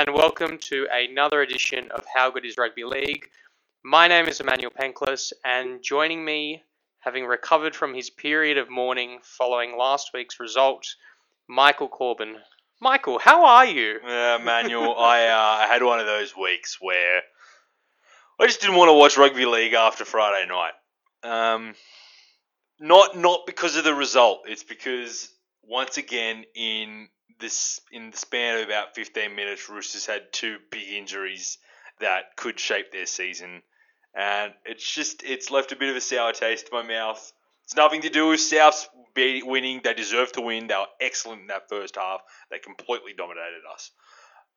And welcome to another edition of How Good is Rugby League. My name is Emmanuel Penklis, and joining me, having recovered from his period of mourning following last week's result, Michael Corbin. Michael, how are you? Yeah, Manuel, I uh, I had one of those weeks where I just didn't want to watch rugby league after Friday night. Um, not not because of the result. It's because once again in this in the span of about 15 minutes, Roosters had two big injuries that could shape their season, and it's just it's left a bit of a sour taste in my mouth. It's nothing to do with Souths winning. They deserve to win. They were excellent in that first half. They completely dominated us.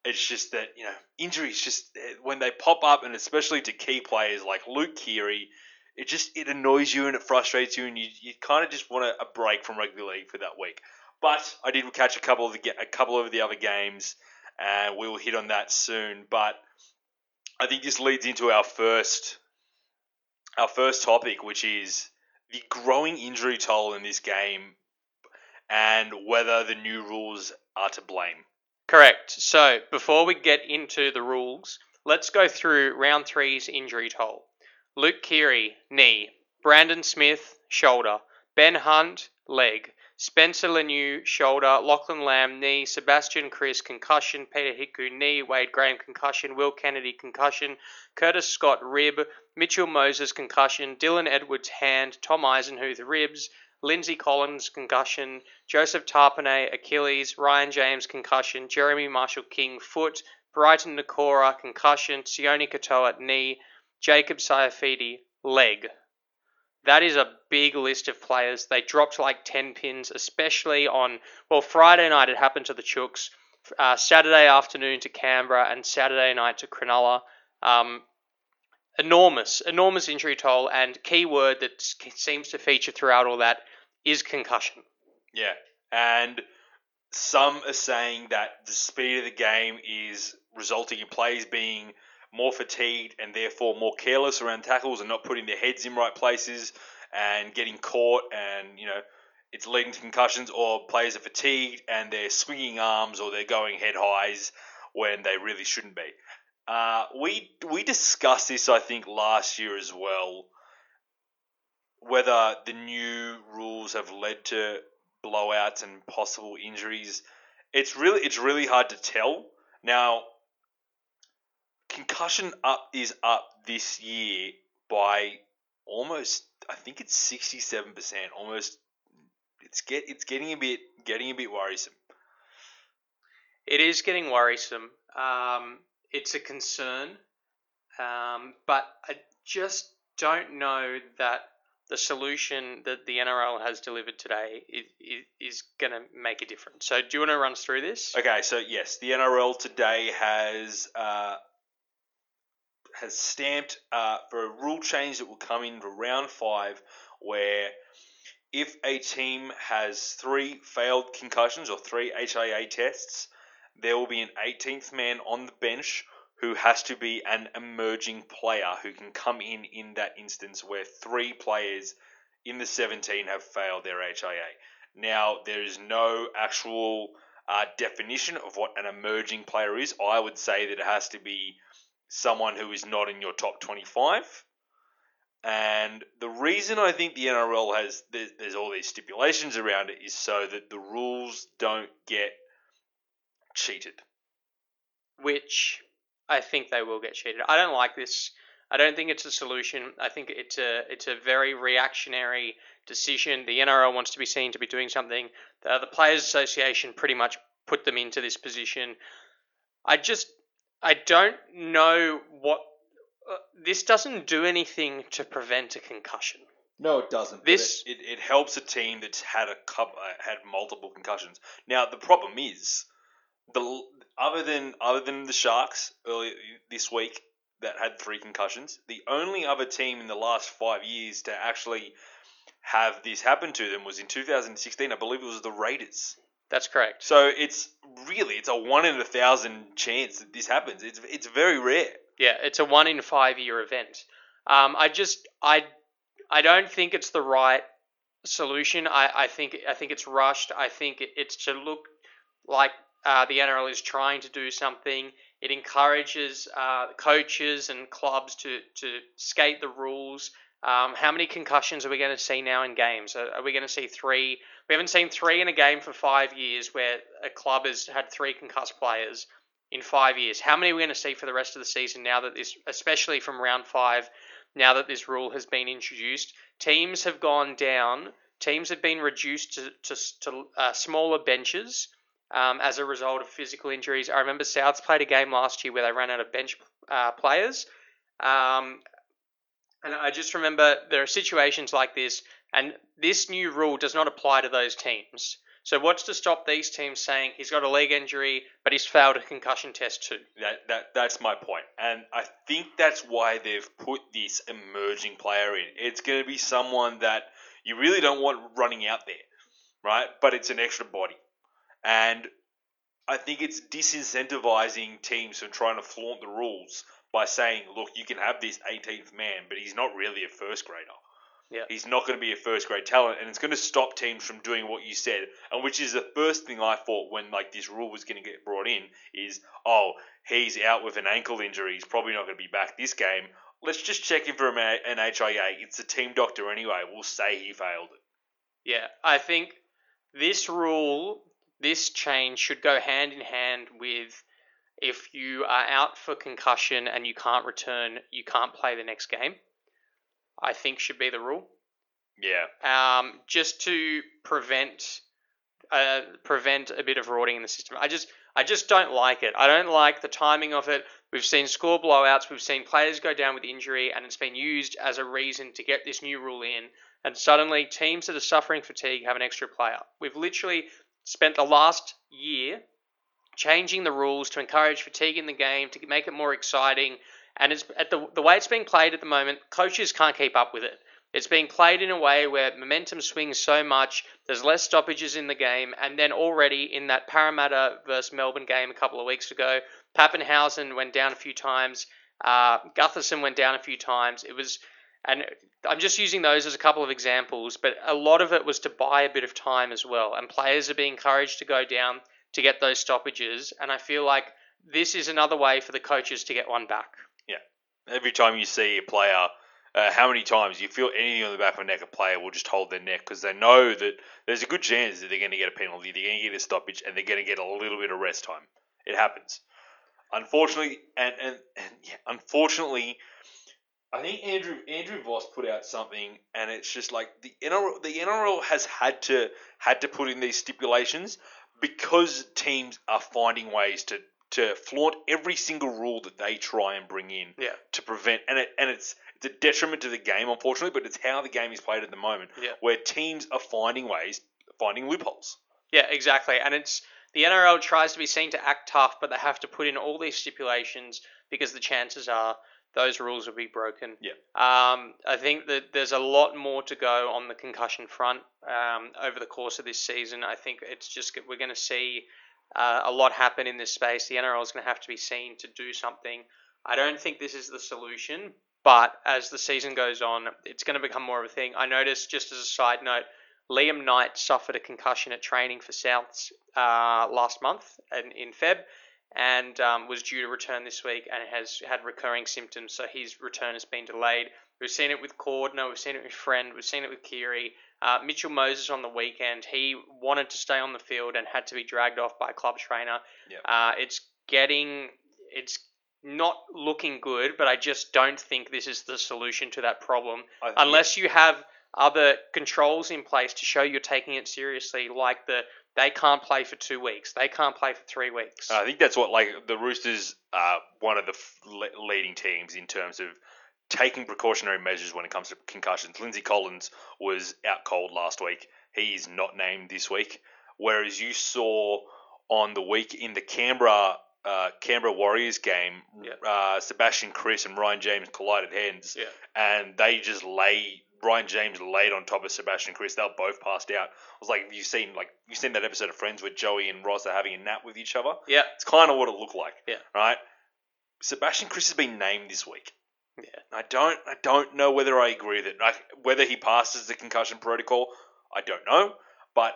It's just that you know injuries just when they pop up, and especially to key players like Luke Keary, it just it annoys you and it frustrates you, and you, you kind of just want a, a break from rugby league for that week. But I did catch a couple of the a couple of the other games, and we will hit on that soon. But I think this leads into our first our first topic, which is the growing injury toll in this game, and whether the new rules are to blame. Correct. So, before we get into the rules, let's go through round three's injury toll. Luke Keary, knee. Brandon Smith, shoulder. Ben Hunt, leg. Spencer Leniu, shoulder. Lachlan Lamb, knee. Sebastian Kris, concussion. Peter Hiku, knee. Wade Graham, concussion. Will Kennedy, concussion. Curtis Scott, rib. Mitchell Moses, concussion. Dylan Edwards, hand. Tom Eisenhuth, ribs. Lindsay Collins, concussion. Joseph Tapine, Achilles. Ryan James, concussion. Jeremy Marshall King, foot. Briton Nikora, concussion. Sione Katoa, knee. Jacob Saifiti, leg. That is a big list of players. They dropped like 10 pins, especially on, well, Friday night it happened to the Chooks, uh, Saturday afternoon to Canberra, and Saturday night to Cronulla. Um, enormous, enormous injury toll, and key word that seems to feature throughout all that is concussion. Yeah, and some are saying that the speed of the game is resulting in players being more fatigued and therefore more careless around tackles and not putting their heads in right places and getting caught and you know it's leading to concussions or players are fatigued and they're swinging arms or they're going head highs when they really shouldn't be. Uh, we we discussed this I think last year as well whether the new rules have led to blowouts and possible injuries. It's really it's really hard to tell. Now concussion up is up this year by almost I think it's sixty seven percent. Almost it's get it's getting a bit getting a bit worrisome. It is getting worrisome. Um, it's a concern, um, but I just don't know that the solution that the NRL has delivered today is, is going to make a difference. So, do you want to run us through this? Okay, so yes, the NRL today has uh, has stamped uh, for a rule change that will come in for round five, where if a team has three failed concussions or three HIA tests, there will be an 18th man on the bench who has to be an emerging player who can come in in that instance where three players in the 17 have failed their HIA. Now, there is no actual uh, definition of what an emerging player is. I would say that it has to be someone who is not in your top 25. And the reason I think the NRL has there's, all these stipulations around it is so that the rules don't get cheated. Which I think they will get cheated. I don't like this. I don't think it's a solution. I think it's a it's a very reactionary decision. The NRL wants to be seen to be doing something. The, the Players Association pretty much put them into this position. I just I don't know what uh, this doesn't do anything to prevent a concussion. No, it doesn't. This- it, it, helps a team that's had a couple, uh, had multiple concussions. Now the problem is the other than other than the Sharks earlier this week that had three concussions, the only other team in the last five years to actually have this happen to them was in 2016. I believe it was the Raiders. That's correct. So it's really it's a one in a thousand chance that this happens. It's it's very rare. Yeah, it's a one in five year event. Um, I just I I don't think it's the right solution. I, I think I think it's rushed. I think it's to look like uh, the NRL is trying to do something. It encourages uh, coaches and clubs to to skate the rules. Um, how many concussions are we going to see now in games? Are, are we going to see three? We haven't seen three in a game for five years where a club has had three concussed players in five years. How many are we going to see for the rest of the season now that this, especially from round five, now that this rule has been introduced? Teams have gone down. Teams have been reduced to, to, to uh, smaller benches um, as a result of physical injuries. I remember Souths played a game last year where they ran out of bench uh, players. Um, and I just remember there are situations like this, and this new rule does not apply to those teams. So what's to stop these teams saying he's got a leg injury, but he's failed a concussion test too? That that that's my point, and I think that's why they've put this emerging player in. It's going to be someone that you really don't want running out there, right? But it's an extra body, and I think it's disincentivizing teams from trying to flaunt the rules by saying, "Look, you can have this 18th man, but he's not really a first grader." Yeah. He's not going to be a first grade talent, and it's going to stop teams from doing what you said, and which is the first thing I thought when like this rule was going to get brought in is, oh, he's out with an ankle injury, he's probably not going to be back this game. Let's just check him for an HIA. It's a team doctor anyway. We'll say he failed it. Yeah, I think this rule, this change should go hand in hand with if you are out for concussion and you can't return, you can't play the next game. I think should be the rule. Yeah, um, just to prevent uh, prevent a bit of rotting in the system. I just I just don't like it. I don't like the timing of it. We've seen score blowouts. We've seen players go down with injury, and it's been used as a reason to get this new rule in. And suddenly, teams that are suffering fatigue have an extra player. We've literally spent the last year changing the rules to encourage fatigue in the game, to make it more exciting. And it's at the the way it's being played at the moment, coaches can't keep up with it. It's being played in a way where momentum swings so much, there's less stoppages in the game, and then already in that Parramatta versus Melbourne game a couple of weeks ago, Papenhuyzen went down a few times, uh, Gutherson went down a few times. It was, and I'm just using those as a couple of examples, but a lot of it was to buy a bit of time as well, and players are being encouraged to go down to get those stoppages, and I feel like this is another way for the coaches to get one back. Yeah. Every time you see a player, uh, how many times you feel anything on the back of a neck, a player will just hold their neck because they know that there's a good chance that they're going to get a penalty, they're going to get a stoppage, and they're going to get a little bit of rest time. It happens. Unfortunately, and, and, and yeah, unfortunately, I think Andrew Andrew Voss put out something, and it's just like the NRL, the NRL has had to had to put in these stipulations because teams are finding ways to to flaunt every single rule that they try and bring in Yeah. to prevent and it and it's it's a detriment to the game unfortunately but it's how the game is played at the moment Yeah. where teams are finding ways finding loopholes Yeah, exactly. And it's the NRL tries to be seen to act tough, but they have to put in all these stipulations because the chances are those rules will be broken. Yeah. Um, I think that there's a lot more to go on the concussion front um, over the course of this season. I think it's just we're going to see uh, a lot happen in this space. The NRL is going to have to be seen to do something. I don't think this is the solution, but as the season goes on, it's going to become more of a thing. I noticed, just as a side note, Liam Knight suffered a concussion at training for Souths uh, last month in, in Feb and um, was due to return this week and has had recurring symptoms, so his return has been delayed. We've seen it with Cordner, we've seen it with Friend, we've seen it with Keary. Uh, Mitchell Moses on the weekend, he wanted to stay on the field and had to be dragged off by a club trainer. Yep. Uh, it's getting, it's not looking good, but I just don't think this is the solution to that problem unless you have other controls in place to show you're taking it seriously, like the they can't play for two weeks, they can't play for three weeks. I think that's what like the Roosters are one of the f- leading teams in terms of taking precautionary measures when it comes to concussions. Lindsay Collins was out cold last week. He is not named this week. Whereas you saw on the week in the Canberra uh, Canberra Warriors game, Yeah. uh, Sebastian Kris and Ryan James collided heads, Yeah. and they just lay. Ryan James laid on top of Sebastian Kris. They both passed out. I was like, you seen like you seen that episode of Friends where Joey and Ross are having a nap with each other? Yeah. It's kind of what it looked like. Yeah. Right. Sebastian Kris has been named this week. Yeah. I don't. I don't know whether I agree with it. I, whether he passes the concussion protocol, I don't know. But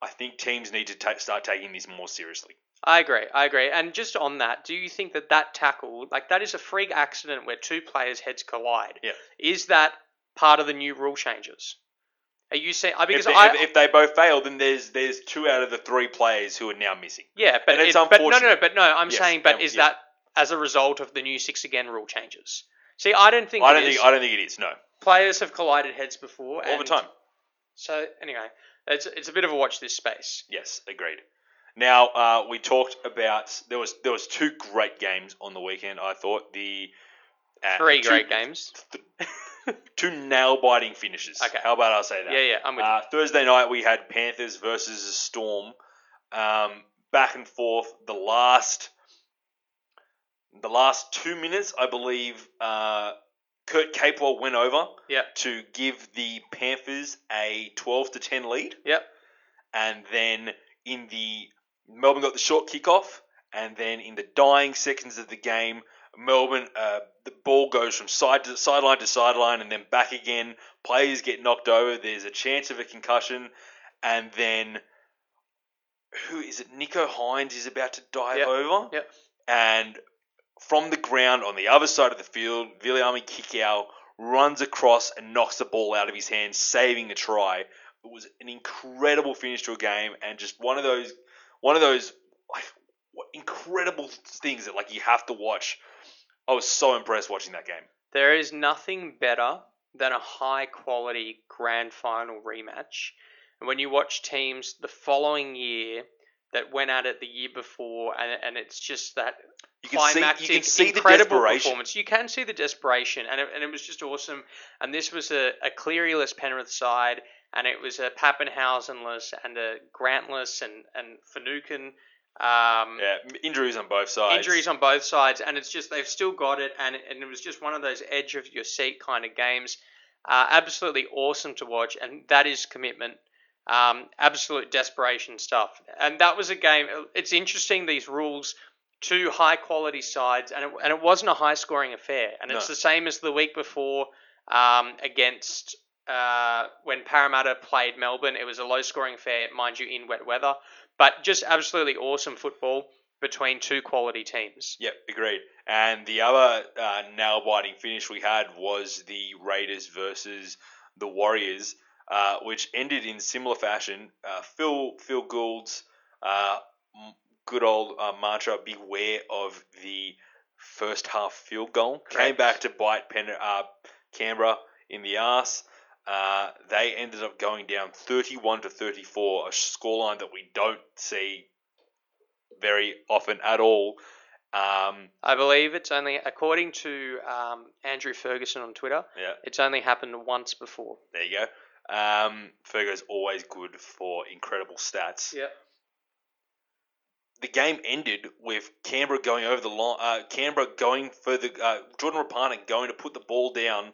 I think teams need to ta- start taking this more seriously. I agree. I agree. And just on that, do you think that that tackle, like that is a freak accident where two players' heads collide? Yeah. Is that part of the new rule changes? Are you saying? Because if, they, I, if, if they both fail, then there's there's two out of the three players who are now missing. yeah, but it- but no, no, no, but no. I'm Yes, saying, but is yeah. that as a result of the new six again rule changes? See, I don't think I it don't is. think I don't think it is. No, players have collided heads before all the time. So anyway, it's it's a bit of a watch this space. Yes, agreed. Now uh, we talked about there was there was two great games on the weekend. I thought the uh, Three two- great games. two nail biting finishes. Okay. how about I say that? Yeah, yeah, I'm with Uh, Thursday night we had Panthers versus the Storm, um, back and forth. The last, the last two minutes, I believe, uh, Kurt Capewell went over Yeah. to give the Panthers a twelve to ten lead. Yep. And then in the Melbourne got the short kickoff, and then in the dying seconds of the game, Melbourne uh, the ball goes from side to sideline to sideline, and then back again. Players get knocked over. There's a chance of a concussion, and then who is it? Nicho Hynes is about to dive Yep, over, yep. and from the ground on the other side of the field, Viliame Kikau runs across and knocks the ball out of his hands, saving the try. It was an incredible finish to a game, and just one of those, one of those like incredible things that like you have to watch. I was so impressed watching that game. There is nothing better than a high quality grand final rematch. And when you watch teams the following year that went at it the year before, and, and it's just that You can see, climactic, you can see the incredible performance. You can see the desperation, and it, and it was just awesome. And this was a, a Cleary-less Penrith side, and it was a Papenhuyzen-less and a Grantless and and Finucane. Um, Yeah, injuries on both sides. injuries on both sides, and it's just they've still got it, and and it was just one of those edge of your seat kind of games. Uh, absolutely awesome to watch, and that is commitment. Um, absolute desperation stuff, and that was a game. It's interesting these rules, two high quality sides, and it, and it wasn't a high scoring affair, and it's No. the same as the week before um, against. Uh, when Parramatta played Melbourne, it was a low scoring affair, mind you, in wet weather, but just absolutely awesome football between two quality teams. Yep, agreed. And the other uh, nail biting finish we had was the Raiders versus the Warriors, uh, which ended in similar fashion. Uh, Phil Phil Gould's uh, good old uh, mantra: "Beware of the first half field goal." Came back to bite Pen- uh, Canberra in the ass. Uh, they ended up going down 31 to 34, a scoreline that we don't see very often at all. Um, I believe it's only, according to um, Andrew Ferguson on Twitter, yeah, it's only happened once before. there you go. Um, Fergo's always good for incredible stats. Yep. The game ended with Canberra going over the line. Uh, Canberra going for the uh, Jordan Rapana going to put the ball down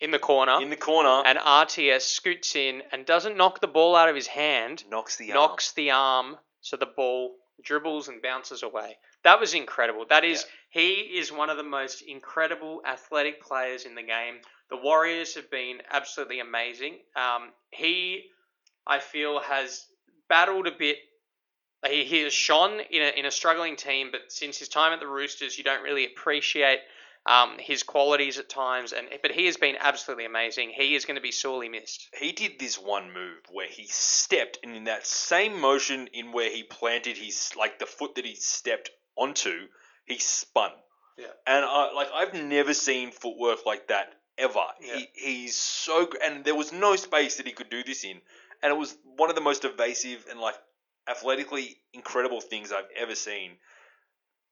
In the corner, in the corner. and RTS scoots in and doesn't knock the ball out of his hand, knocks the arm. knocks the arm so the ball dribbles and bounces away. That was incredible. That is, he is one of the most incredible athletic players in the game. The Warriors have been absolutely amazing. Um, he, I feel, has battled a bit. He, he has shone in a, in a struggling team, but since his time at the Roosters, you don't really appreciate um, his qualities at times. And but he has been absolutely amazing. He is going to be sorely missed. he did this one move where he stepped and in that same motion in where he planted his like the foot that he stepped onto he spun Yeah. and I, like i've never seen footwork like that ever Yeah. he, he's so gr- and there was no space that he could do this in and it was one of the most evasive and like athletically incredible things i've ever seen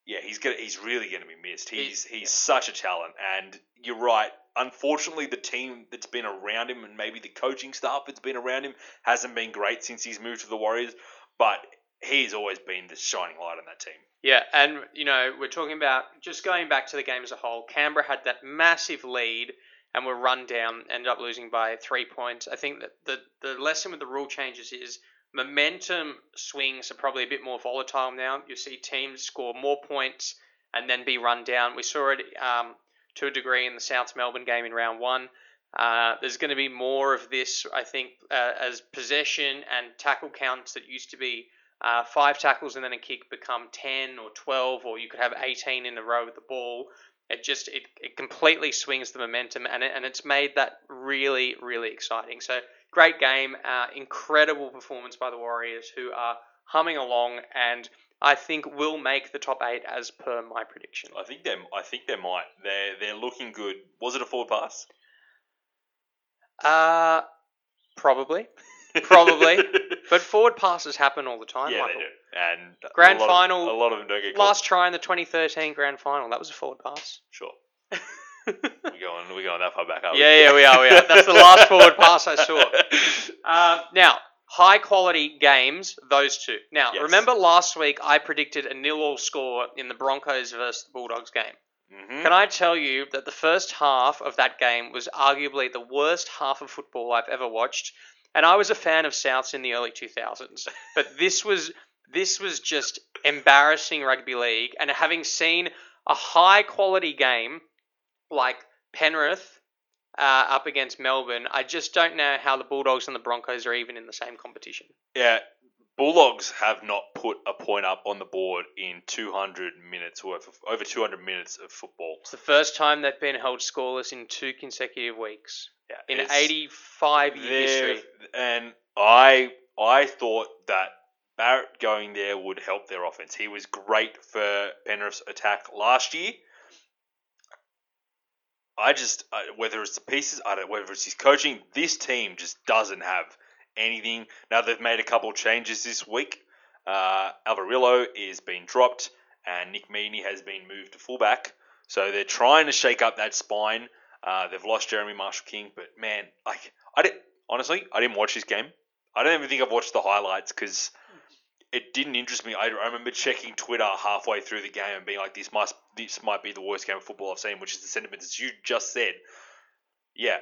yeah, he's gonna he's really gonna be missed. He- He's he's such a talent, and you're right. Unfortunately, the team that's been around him and maybe the coaching staff that's been around him hasn't been great since he's moved to the Warriors. But he's always been the shining light on that team. Yeah, and you know we're talking about just going back to the game as a whole. Canberra had that massive lead and were run down, ended up losing by three points. I think that the the lesson with the rule changes is momentum swings are probably a bit more volatile now. You see teams score more points and then be run down. We saw it um, to a degree in the South Melbourne game in round one. Uh, there's going to be more of this, I think, uh, as possession and tackle counts that used to be uh, five tackles and then a kick become 10 or 12 or you could have 18 in a row with the ball it just it, it completely swings the momentum and, it, and it's made that really really exciting so great game uh, incredible performance by the warriors who are humming along and i think will make the top eight as per my prediction I think they I think they might. They're they're looking good. Was it a forward pass? uh probably Probably. but forward passes happen all the time yeah, Michael. they do. And Grand a lot of- final, a lot of them don't get called. last try in the 2013 grand final that was a forward pass Sure. We're going. We're going that far back. Are we? Yeah, yeah, we are, we are. That's the last forward pass I saw. Uh, now, high quality games, those two. Now, Yes. remember last week I predicted a nil-all score in the Broncos versus the Bulldogs game. Mhm. Can I tell you that the first half of that game was arguably the worst half of football I've ever watched? And I was a fan of Souths in the early 2000s, but this was this was just embarrassing rugby league. And having seen a high quality game like Penrith uh, up against Melbourne, I just don't know how the Bulldogs and the Broncos are even in the same competition. Yeah, Bulldogs have not put a point up on the board in 200 minutes worth of over 200 minutes of football. It's the first time they've been held scoreless in two consecutive weeks in it's- 85 year They're- history. And I I thought that Barrett going there would help their offense. He was great for Penrith's attack last year. I just whether it's the pieces, I don't whether it's his coaching. This team just doesn't have anything. Now they've made a couple changes this week. Uh, Averillo is being dropped, and Nick Meaney has been moved to fullback. So they're trying to shake up that spine. Uh, they've lost Jeremy Marshall King, but man, like I did honestly, I didn't watch this game. I don't even think I've watched the highlights because it didn't interest me. I, I remember checking Twitter halfway through the game and being like, "This must, this might be the worst game of football I've seen," which is the sentiment that you just said. Yeah,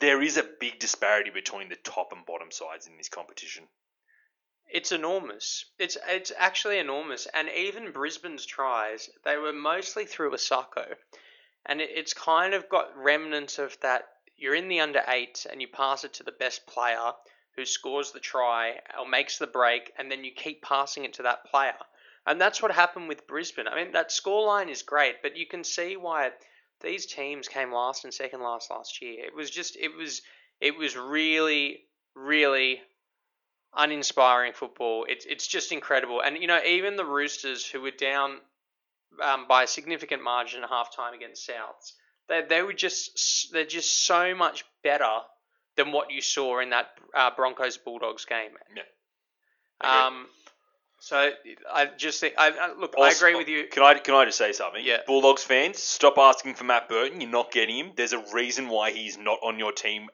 there is a big disparity between the top and bottom sides in this competition. It's enormous. It's it's actually enormous. And even Brisbane's tries, they were mostly through a Asako. And it, it's kind of got remnants of that. You're in the under eight and you pass it to the best player who scores the try or makes the break, and then you keep passing it to that player. And that's what happened with Brisbane. I mean, that scoreline is great, but you can see why these teams came last and second last last year. It was just, it was, it was really, really uninspiring football. It's it's just incredible. And you know, even the Roosters, who were down um, by a significant margin at halftime against Souths, they they were just they're just so much better than what you saw in that uh, Broncos Bulldogs game. Yeah. Um. So I just think I, I look. I agree with you. Can I can I just say something? Yeah. Bulldogs fans, stop asking for Matt Burton. You're not getting him. There's a reason why he's not on your team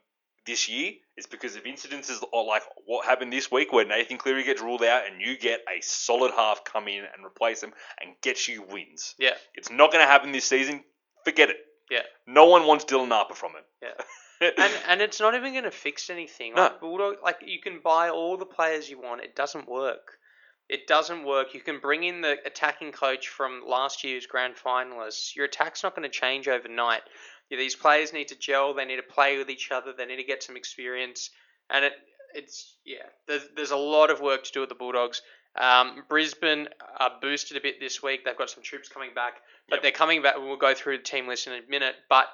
this year. It's because of incidences like what happened this week, where Nathan Cleary gets ruled out, and you get a solid half come in and replace him and get you wins. Yeah. It's not going to happen this season. Forget it. Yeah. No one wants Dylan Napa from it. Yeah. and and it's not even going to fix anything. No. Like Bulldog, like you can buy all the players you want. It doesn't work. It doesn't work. You can bring in the attacking coach from last year's grand finalists. Your attack's not going to change overnight. Yeah, these players need to gel. They need to play with each other. They need to get some experience. And it it's yeah. There's there's a lot of work to do with the Bulldogs. Um, Brisbane are boosted a bit this week. They've got some troops coming back, but Yep. they're coming back. We'll go through the team list in a minute. But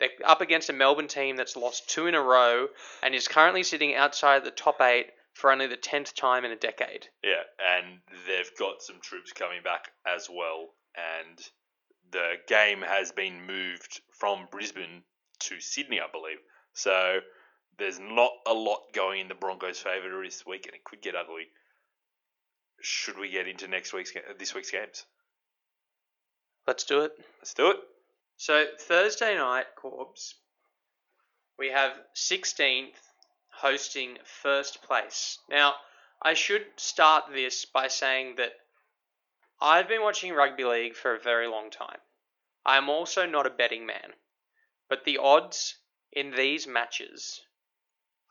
they're up against a Melbourne team that's lost two in a row and is currently sitting outside the top eight for only the tenth time in a decade. Yeah, and they've got some troops coming back as well, and the game has been moved from Brisbane to Sydney, I believe. So there's not a lot going in the Broncos' favour this week, and it could get ugly. Should we get into next week's this week's games? Let's do it. Let's do it. So Thursday night, Corbs, we have 16th hosting first place. Now, I should start this by saying that I've been watching rugby league for a very long time. I am also not a betting man, but the odds in these matches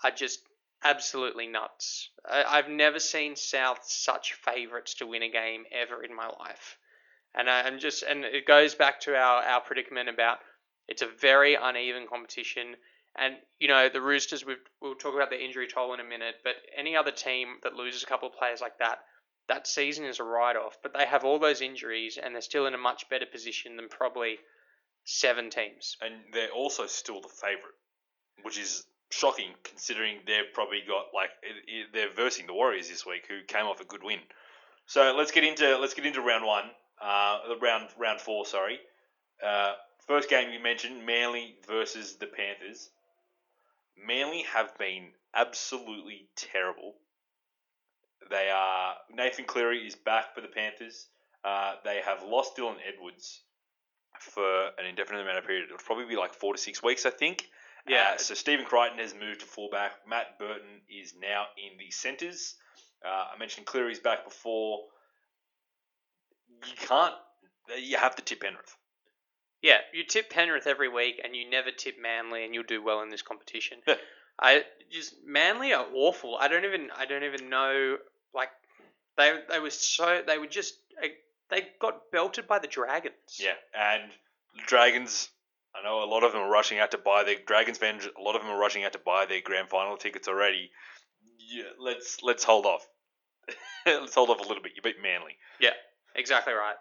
are just absolutely nuts. I, I've never seen South such favourites to win a game ever in my life. And I, I'm just, and it goes back to our, our predicament about it's a very uneven competition. And, you know, the Roosters, we've, we'll talk about the injury toll in a minute, but any other team that loses a couple of players like that, that season is a write off. But they have all those injuries and they're still in a much better position than probably seven teams. And they're also still the favourite, which is shocking considering they've probably got like they're versing the Warriors this week, who came off a good win. So let's get into let's get into round one, uh, round round four. Sorry, uh, first game you mentioned Manly versus the Panthers. Manly have been absolutely terrible. They are Nathan Cleary is back for the Panthers. Uh, they have lost Dylan Edwards for an indefinite amount of period. It'll probably be like four to six weeks, I think. Yeah. Uh, so Stephen Crichton has moved to fullback. Matt Burton is now in the centres. Uh, I mentioned Cleary's back before. You can't. You have to tip Penrith. Yeah, you tip Penrith every week, and you never tip Manly, and you'll do well in this competition. I just Manly are awful. I don't even I don't even know like they they were so they were just uh, they got belted by the Dragons. Yeah, and Dragons. I know a lot of them are rushing out to buy their Dragons fans. A lot of them are rushing out to buy their grand final tickets already. Yeah, let's let's hold off. let's hold off a little bit. You beat Manly. Yeah, exactly right.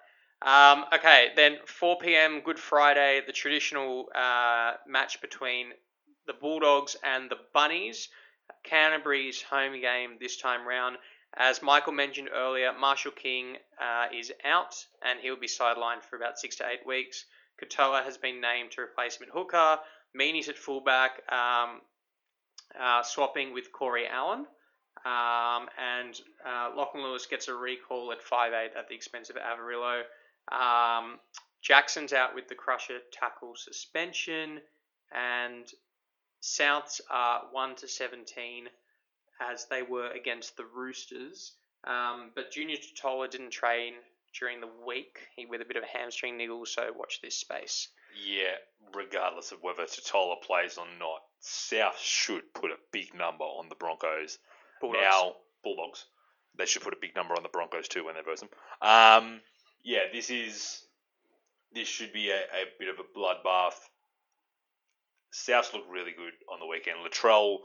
Um, okay, then 4 p.m. Good Friday, the traditional uh, match between the Bulldogs and the Bunnies. Canterbury's home game this time round. As Michael mentioned earlier, Marshall King uh, is out and he'll be sidelined for about six to eight weeks. Katoa has been named to replacement hooker. Meaney's at fullback, um, uh, swapping with Corey Allen. Um, and uh, Lachlan Lewis gets a recall at 5'8 at the expense of Averillo. Um, Jackson's out with the crusher tackle suspension, and Souths are 1 to 17 as they were against the Roosters. Um, but Junior Tatola didn't train during the week he with a bit of a hamstring niggle, so watch this space. Yeah, regardless of whether Tatola plays or not, South should put a big number on the Broncos. Bulldogs. Now, Bulldogs. They should put a big number on the Broncos too when they verse them. Um, yeah, this is this should be a, a bit of a bloodbath. Souths look really good on the weekend. Latrell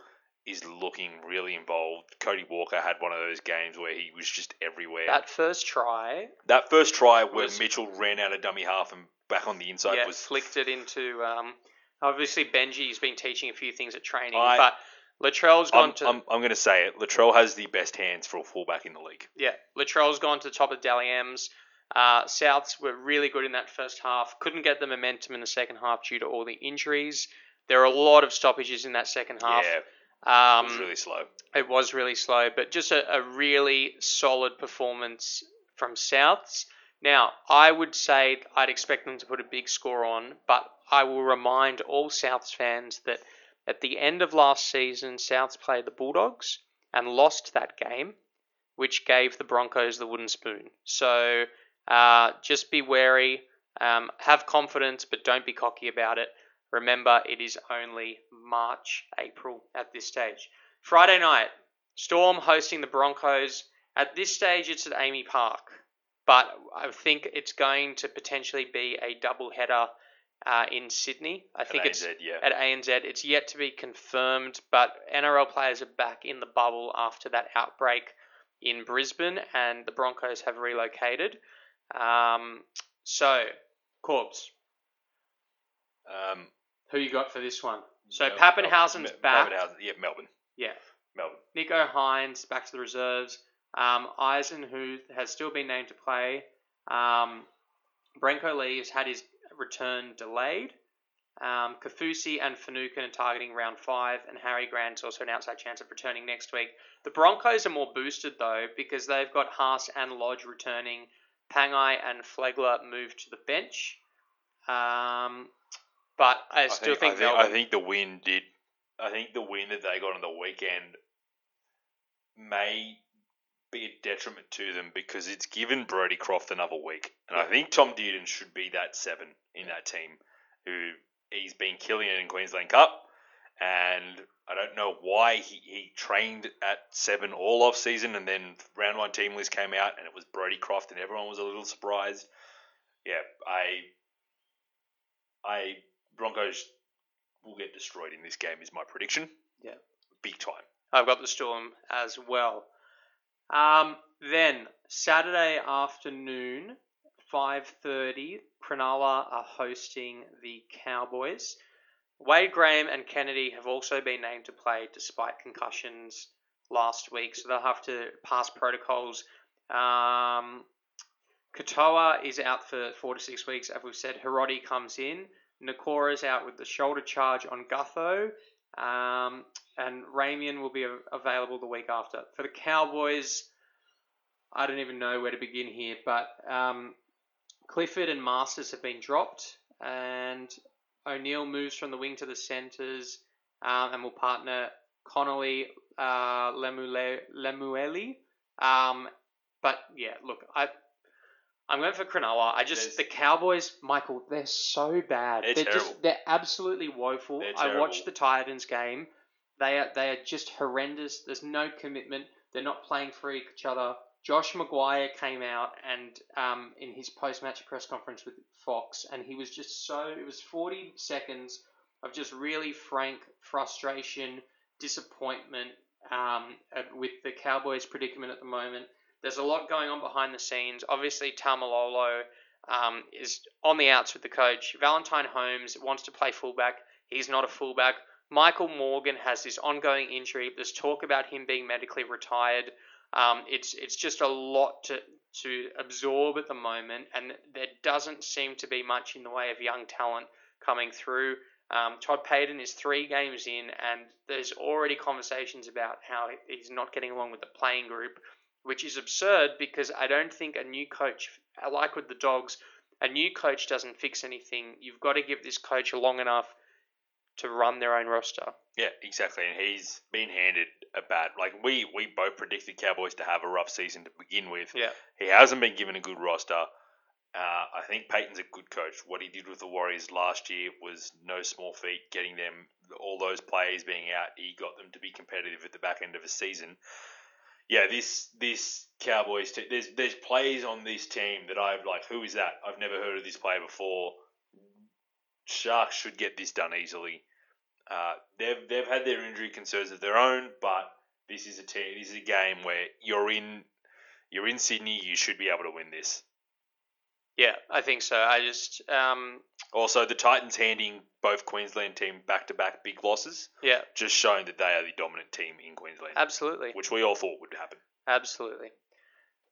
is looking really involved. Cody Walker had one of those games where he was just everywhere. That, first try, That first try where was- Mitchell ran out of dummy half and back on the inside yeah, was flicked it into. Um, obviously, Benji's been teaching a few things at training, I- but Latrell's gone I'm, to I'm, I'm going to say it. Latrell has the best hands for a fullback in the league. Yeah, Latrell's gone to the top of Dally M's. Uh, Souths were really good in that first half. Couldn't get the momentum in the second half due to all the injuries. There were a lot of stoppages in that second half. Yeah, um, it was really slow. it was really slow, but just a, a really solid performance from Souths. Now, I would say I'd expect them to put a big score on, but I will remind all Souths fans that at the end of last season, Souths played the Bulldogs and lost that game, which gave the Broncos the wooden spoon. So uh, just be wary, um, have confidence, but don't be cocky about it. Remember, it is only March, April at this stage. Friday night, Storm hosting the Broncos. At this stage, it's at AAMI Park, but I think it's going to potentially be a double header uh, in Sydney. I think At it's ANZ, yeah. at ANZ. It's yet to be confirmed, but NRL players are back in the bubble after that outbreak in Brisbane, and the Broncos have relocated. Um, so, Corbs, Um, who you got for this one? So Mel- Papenhuyzen's Mel- back. Pappenhausen, yeah, Melbourne. Yeah. Melbourne. Nicho Hynes back to the reserves. Um, Eisen, who has still been named to play. Um, Brenko Lee has had his return delayed. Um, Kafusi and Finucane are targeting round five, and Harry Grant's also an outside chance of returning next week. The Broncos are more boosted though because they've got Haas and Lodge returning Pangai and Flegler moved to the bench. Um, but I still think, I think. I think the win did. I think the win that they got on the weekend may be a detriment to them because it's given Brodie Croft another week, and I think Tom Dearden should be that seven in that team. Who he's been killing it in Queensland Cup, and I don't know why he, he trained at seven all off season, and then round one team list came out, and it was Brodie Croft, and everyone was a little surprised. Yeah, I, I Broncos will get destroyed in this game is my prediction. Yeah. big time. I've got the Storm as well. Um, then Saturday afternoon, five thirty, Cronulla are hosting the Cowboys. Wade Graham and Kennedy have also been named to play despite concussions last week, so they'll have to pass protocols. Um, Katoa is out for four to six weeks, as we've said. Hiroti comes in. Nikora's out with the shoulder charge on Gutho. Um, and Ramien will be available the week after. For the Cowboys, I don't even know where to begin here, but um, Clifford and Masters have been dropped, and O'Neill moves from the wing to the centres um, and will partner Connelly uh, Lemuelu. Um, but yeah, look, I. I'm going for Cronulla. I just There's- the Cowboys, Michael. They're so bad. They're just terrible. they're absolutely woeful. They're I watched terrible. the Titans game. They are they are just horrendous. There's no commitment. They're not playing for each other. Josh McGuire came out and um, in his post match press conference with Fox, and he was just so. It was 40 seconds of just really frank frustration, disappointment um, with the Cowboys' predicament at the moment. There's a lot going on behind the scenes. Obviously, Taumalolo um, is on the outs with the coach. Valentine Holmes wants to play fullback. He's not a fullback. Michael Morgan has this ongoing injury. There's talk about him being medically retired. Um, it's it's just a lot to to absorb at the moment, and there doesn't seem to be much in the way of young talent coming through. Um, Todd Payten is three games in, and there's already conversations about how he's not getting along with the playing group, which is absurd because I don't think a new coach, like with the Dogs, a new coach doesn't fix anything. You've got to give this coach long enough to run their own roster. Yeah, exactly. And he's been handed a bad. Like we we both predicted Cowboys to have a rough season to begin with. Yeah. He hasn't been given a good roster. Uh, I think Payten's a good coach. What he did with the Warriors last year was no small feat. Getting them all those players being out, he got them to be competitive at the back end of the season. Yeah, this this Cowboys team. There's there's players on this team that I've like. Who is that? I've never heard of this player before. Sharks should get this done easily. Uh, they've they've had their injury concerns of their own, but this is a team. This is a game where you're in you're in Sydney. You should be able to win this. Yeah, I think so. I just, um, Also, the Titans handing both Queensland team back to back big losses, yeah, just showing that they are the dominant team in Queensland, absolutely. which we all thought would happen. Absolutely.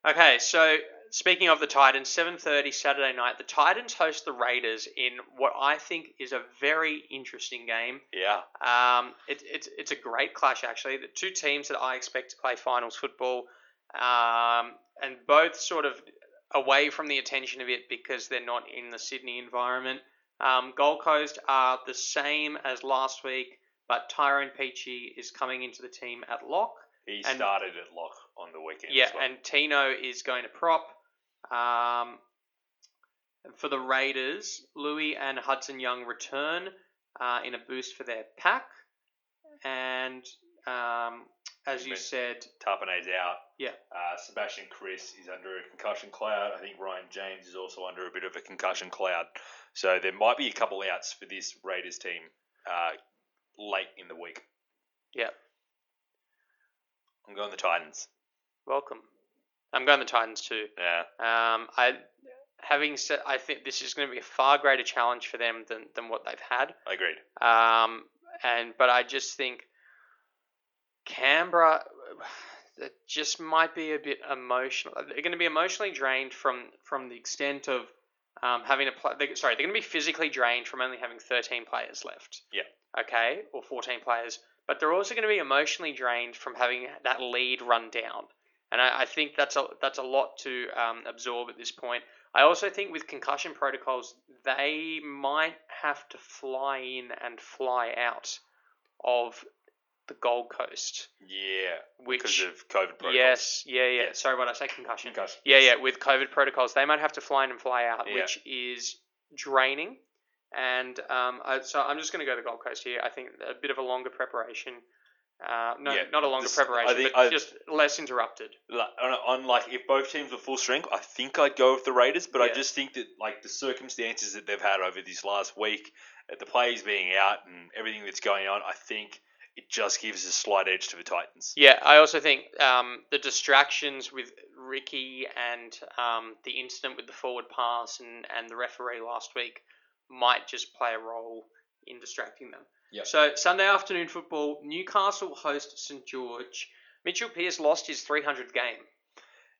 Okay, so speaking of the Titans, 7:30 Saturday night, the Titans host the Raiders in what I think is a very interesting game. Yeah, Um, it, it's it's a great clash actually. The two teams that I expect to play finals football, um, and both sort of away from the attention of it because they're not in the Sydney environment. Um, Gold Coast are the same as last week, but Tyrone Peachey is coming into the team at lock. he And- started at lock on the weekend. Yeah, well. and Tino is going to prop. Um, for the Raiders, Louis and Hudson Young return uh, in a boost for their pack. And um, as you said, Tapine's out. Yeah. Uh, Sebastian Kris is under a concussion cloud. I think Ryan James is also under a bit of a concussion cloud. So there might be a couple outs for this Raiders team uh, late in the week. yeah, I'm going the Titans. welcome. I'm going the Titans too. Yeah. Um, I, having said, I think this is going to be a far greater challenge for them than, than what they've had. I agreed. Um, and but I just think Canberra that just might be a bit emotional. They're going to be emotionally drained from from the extent of um, having to play. They, sorry, they're going to be physically drained from only having 13 players left. Yeah. Okay, or 14 players. But they're also going to be emotionally drained from having that lead run down. and I, I think that's a that's a lot to um, absorb at this point. I also think with concussion protocols, they might have to fly in and fly out of the Gold Coast, Yeah, which because of COVID protocols. yes, yeah, yeah. Yeah. Sorry, what I say concussion. Concussion. Yeah, yeah. With COVID protocols, they might have to fly in and fly out, Yeah. which is draining. And um, I, so I'm just going to go to the Gold Coast here. I think a bit of a longer preparation. Uh, no, Yeah, not a longer this- preparation, think but I- just less interrupted. Like, on, on like if both teams were full strength, I think I'd go with the Raiders. But I just think that like the circumstances that they've had over this last week, uh, the players being out and everything that's going on, I think it just gives a slight edge to the Titans. Yeah, I also think um, the distractions with Ricky and um, the incident with the forward pass and, and the referee last week might just play a role in distracting them. Yep. So Sunday afternoon football, Newcastle host St George. Mitchell Pearce lost his 300th game.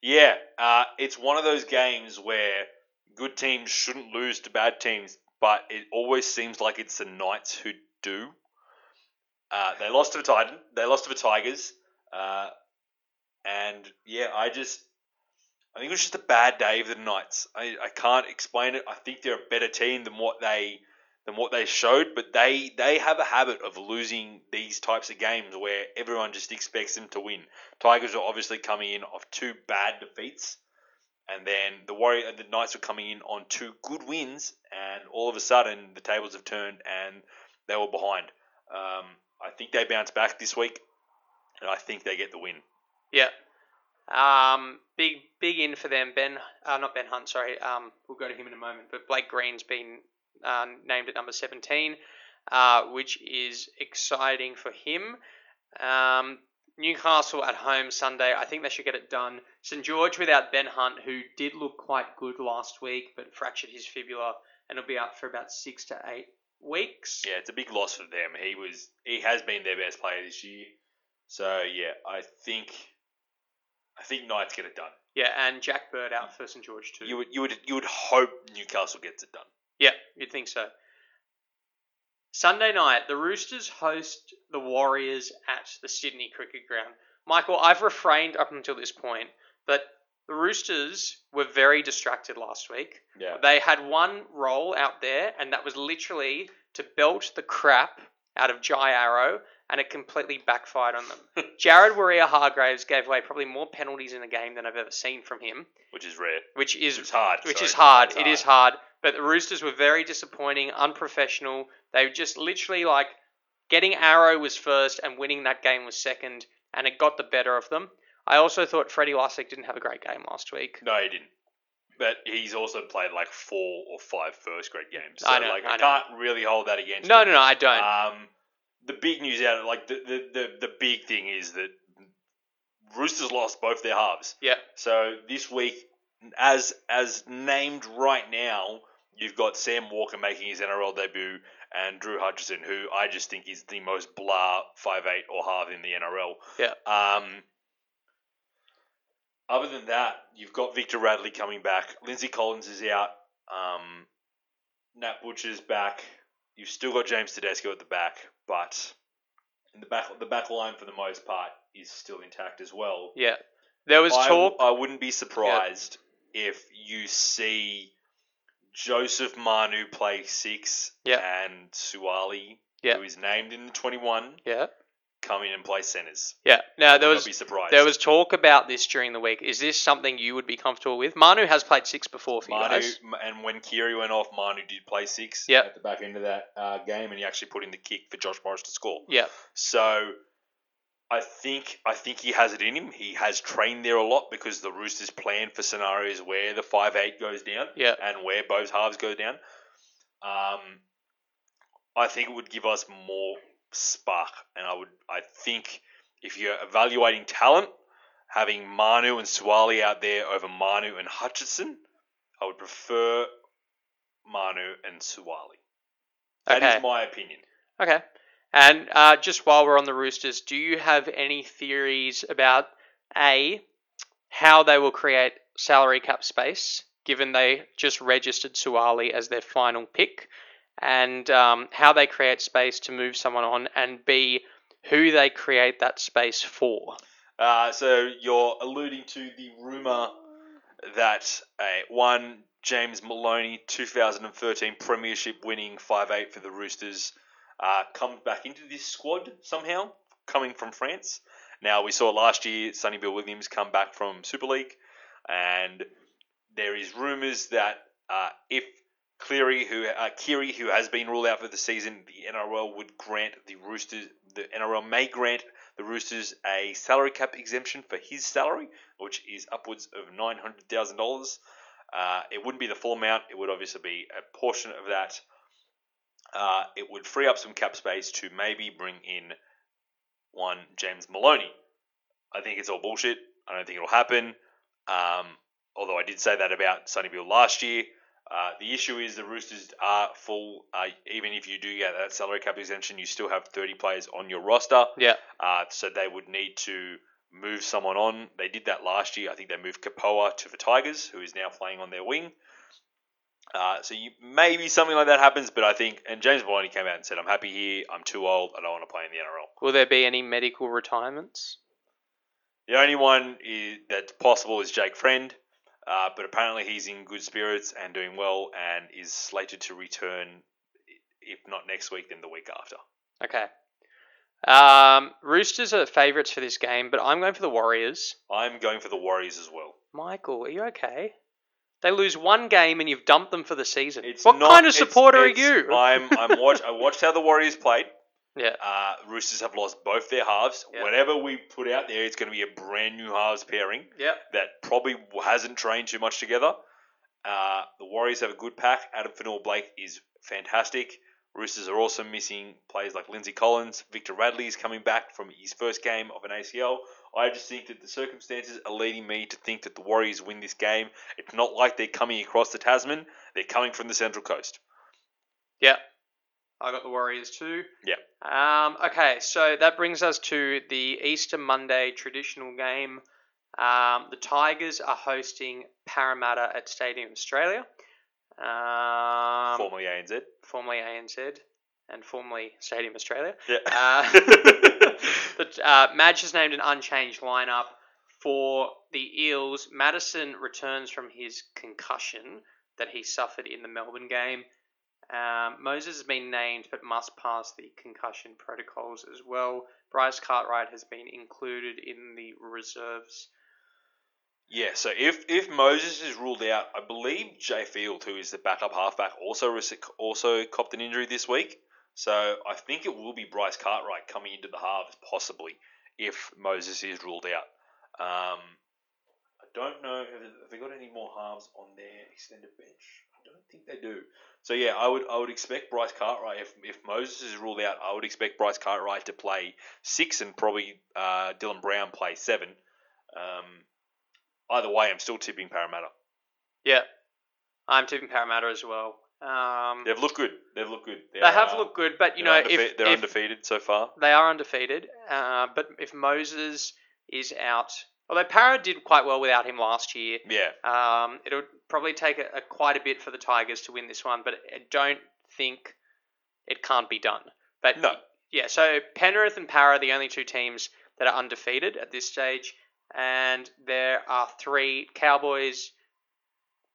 Yeah, uh, it's one of those games where good teams shouldn't lose to bad teams, but it always seems like it's the Knights who do. Uh, they lost to the Titan. They lost to the Tigers. Uh, and yeah, I just I think it was just a bad day for the Knights. I, I can't explain it. I think they're a better team than what they than what they showed, but they they have a habit of losing these types of games where everyone just expects them to win. Tigers are obviously coming in off two bad defeats, and then the Warrior the Knights were coming in on two good wins, and all of a sudden the tables have turned and they were behind. Um, I think they bounce back this week, and I think they get the win. Yeah. Um, big big in for them. Ben, uh, not Ben Hunt. Sorry. Um, we'll go to him in a moment. But Blake Green's been uh, named at number seventeen, uh, which is exciting for him. Um, Newcastle at home Sunday. I think they should get it done. St George without Ben Hunt, who did look quite good last week, but fractured his fibula and will be out for about six to eight weeks. Yeah, it's a big loss for them. He was he has been their best player this year. So yeah, I think I think Knights get it done. Yeah, and Jack Bird out for St George too. You would you would you would hope Newcastle gets it done. Yeah, you'd think so. Sunday night, the Roosters host the Warriors at the Sydney Cricket Ground. Michael, I've refrained up until this point, but the Roosters were very distracted last week. Yeah. They had one role out there, and that was literally to belt the crap out of Jai Arrow, and it completely backfired on them. Jared Waerea-Hargreaves gave away probably more penalties in a game than I've ever seen from him, Which is rare. which is It's hard. which sorry. is hard. It's It is hard. But the Roosters were very disappointing, unprofessional. They were just literally like getting Arrow was first and winning that game was second, and it got the better of them. I also thought Freddie Lussick didn't have a great game last week. No, he didn't. But he's also played like four or five first grade games. So I know, like I I, can't really hold that against No, him. no, no, no, I don't. Um, the big news out of like the, the, the, the big thing is that Roosters lost both their halves. yeah, So this week, as as named right now, you've got Sam Walker making his NRL debut and Drew Hutchison, who I just think is the most blah five eight or half in the NRL. Yeah. Um. Other than that, you've got Victor Radley coming back. Lindsay Collins is out. Um, Nat Butcher's back. You've still got James Tedesco at the back, but in the back the back line for the most part is still intact as well. yeah. There was I, talk. I wouldn't be surprised if you see Joseph Manu play six Yeah. and Suaalii, Yeah. who is named in the 21, yeah, come in and play centres. yeah. Now there was be surprised. there was talk about this during the week. Is this something you would be comfortable with? Manu has played six before for you guys. and when Keary went off, Manu did play six Yep. at the back end of that uh, game, and he actually put in the kick for Josh Morris to score. Yeah, So I think I think he has it in him. He has trained there a lot because the Roosters plan for scenarios where the five eight goes down yeah, and where both halves go down. Um, I think it would give us more spark, and I would I think if you're evaluating talent, having Manu and Suaalii out there over Manu and Hutchison, I would prefer Manu and Suaalii. That is Okay. my opinion. Okay. And uh, just while we're on the Roosters, do you have any theories about A, how they will create salary cap space, given they just registered Suaalii as their final pick, and um, how they create space to move someone on, and B, who they create that space for? Uh, so you're alluding to the rumor that uh, one James Maloney, 2013 Premiership winning 5'8 for the Roosters, uh, comes back into this squad somehow, coming from France. Now, we saw last year Sonny Bill Williams come back from Super League, and there is rumours that uh, if Cleary, who uh, Keary, who has been ruled out for the season, the NRL would grant the Roosters, the NRL may grant the Roosters a salary cap exemption for his salary, which is upwards of nine hundred thousand dollars. Uh, it wouldn't be the full amount; it would obviously be a portion of that. Uh, it would free up some cap space to maybe bring in one James Maloney. I think it's all bullshit. I don't think it'll happen. Um, although I did say that about Sonny Bill last year. Uh, the issue is the Roosters are full. Uh, even if you do get that salary cap exemption, you still have 30 players on your roster. Yeah. Uh, so they would need to move someone on. They did that last year. I think they moved Kepaoa to the Tigers, who is now playing on their wing. Uh, so you, maybe something like that happens, but I think, and James Maloney came out and said, I'm happy here. I'm too old. I don't want to play in the NRL. Will there be any medical retirements? The only one is, that's possible is Jake Friend, uh, but apparently he's in good spirits and doing well and is slated to return, if not next week, then the week after. Okay. Um, Roosters are favourites for this game, but I'm going for the Warriors. I'm going for the Warriors as well. Michael, are you okay? They lose one game and you've dumped them for the season. It's what not- kind of it's- supporter it's- are you? I'm. I'm watch. I watched how the Warriors played. Yeah. Uh, Roosters have lost both their halves. Yeah. Whatever we put out there, it's going to be a brand new halves pairing Yep. that probably hasn't trained too much together. Uh, the Warriors have a good pack. Addin Fonua-Blake is fantastic. Roosters are also missing players like Lindsay Collins. Victor Radley is coming back from his first game of an ACL. I just think that the circumstances are leading me to think that the Warriors win this game. It's not like they're coming across the Tasman. They're coming from the Central Coast. Yep. I got the Warriors too. Yep. Um, okay, so that brings us to the Easter Monday traditional game. Um, the Tigers are hosting Parramatta at Stadium Australia. Um, formerly ANZ. formerly ANZ and formerly Stadium Australia. Yeah. Uh, the, uh, Madge has named an unchanged lineup for the Eels. Madison returns from his concussion that he suffered in the Melbourne game. Um, Moses has been named but must pass the concussion protocols as well. Bryce Cartwright has been included in the reserves. Yeah, so if if Moses is ruled out, I believe Jay Field, who is the backup halfback, also also copped an injury this week. So I think it will be Bryce Cartwright coming into the halves, possibly, if Moses is ruled out. Um, I don't know if they got any more halves on their extended bench. I don't think they do. So yeah, I would I would expect Bryce Cartwright if if Moses is ruled out, I would expect Bryce Cartwright to play six and probably uh, Dylan Brown play seven. Um, either way, I'm still tipping Parramatta. Yeah, I'm tipping Parramatta as well. Um, They've looked good. They've looked good. they have uh, looked good, but you know, undefe- if, they're if undefeated so far. they are undefeated, uh, but if Moses is out, although Parra did quite well without him last year, Yeah, Um, it'll probably take a, a quite a bit for the Tigers to win this one, but I don't think it can't be done. But No. yeah, so Penrith and Parra are the only two teams that are undefeated at this stage, and there are three Cowboys,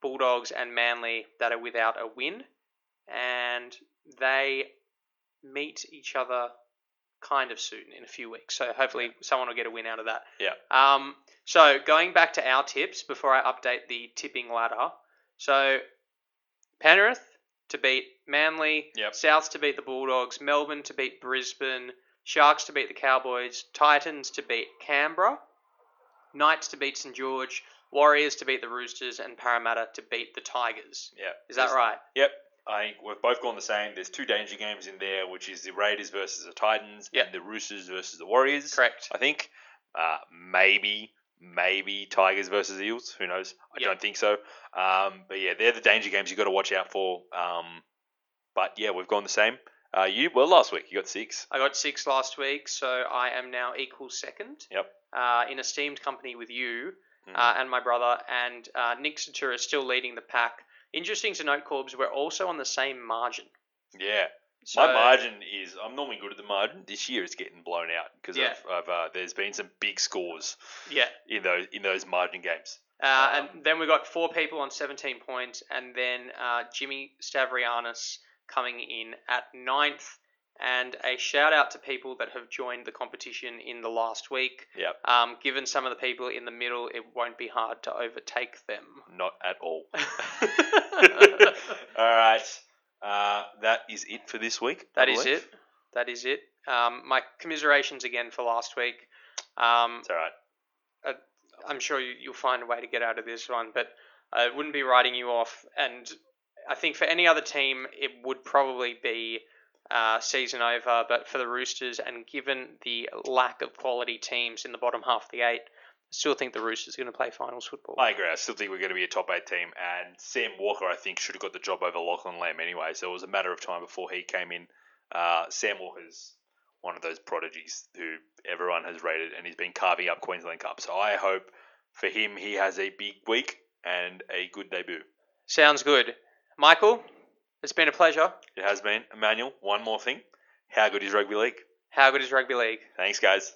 Bulldogs, and Manly that are without a win, and they meet each other kind of soon in a few weeks. So hopefully someone will get a win out of that. Yeah. Um, so going back to our tips before I update the tipping ladder. So Penrith to beat Manly, Yep. Souths to beat the Bulldogs, Melbourne to beat Brisbane, Sharks to beat the Cowboys, Titans to beat Canberra, Knights to beat St George, Warriors to beat the Roosters, and Parramatta to beat the Tigers. yeah. Is that right? Yep. I think we've both gone the same. There's two danger games in there, which is the Raiders versus the Titans Yep. and the Roosters versus the Warriors. Correct. I think uh, maybe maybe Tigers versus Eels. Who knows? I Yeah. don't think so. Um, but yeah, they're the danger games you've got to watch out for. Um, but yeah, we've gone the same. Uh, you well last week you got six. I got six last week, so I am now equal second. Yep. Uh, in esteemed company with you Mhm. uh, and my brother, and uh, Nick Satura is still leading the pack. Interesting to note, Corbs, we're also on the same margin. Yeah. So, My margin is I'm normally good at the margin. This year it's getting blown out because Yeah. of, of uh, there's been some big scores yeah. in those in those margin games. Uh, Um, and then we've got four people on 17 points, and then uh, Jimmy Stavrianis coming in at ninth. And a shout out to people that have joined the competition in the last week. Yep. Um, given some of the people in the middle, it won't be hard to overtake them. Not at all. all right. Uh, that is it for this week. That is it. That is it. Um, my commiserations again for last week. Um, It's all right. I'm sure you, you'll find a way to get out of this one, but I wouldn't be writing you off. And I think for any other team, it would probably be uh, season over. But for the Roosters, and given the lack of quality teams in the bottom half of the eight, I still think the Roosters are going to play finals football. I agree. I still think we're going to be a top eight team, and Sam Walker, I think, should have got the job over Lachlan Lamb anyway. So it was a matter of time before he came in. Uh, Sam Walker's one of those prodigies who everyone has rated, and he's been carving up Queensland Cup. So I hope for him he has a big week and a good debut. Sounds good. Michael, it's been a pleasure. It has been. Emmanuel, one more thing. How good is rugby league? How good is rugby league? Thanks, guys.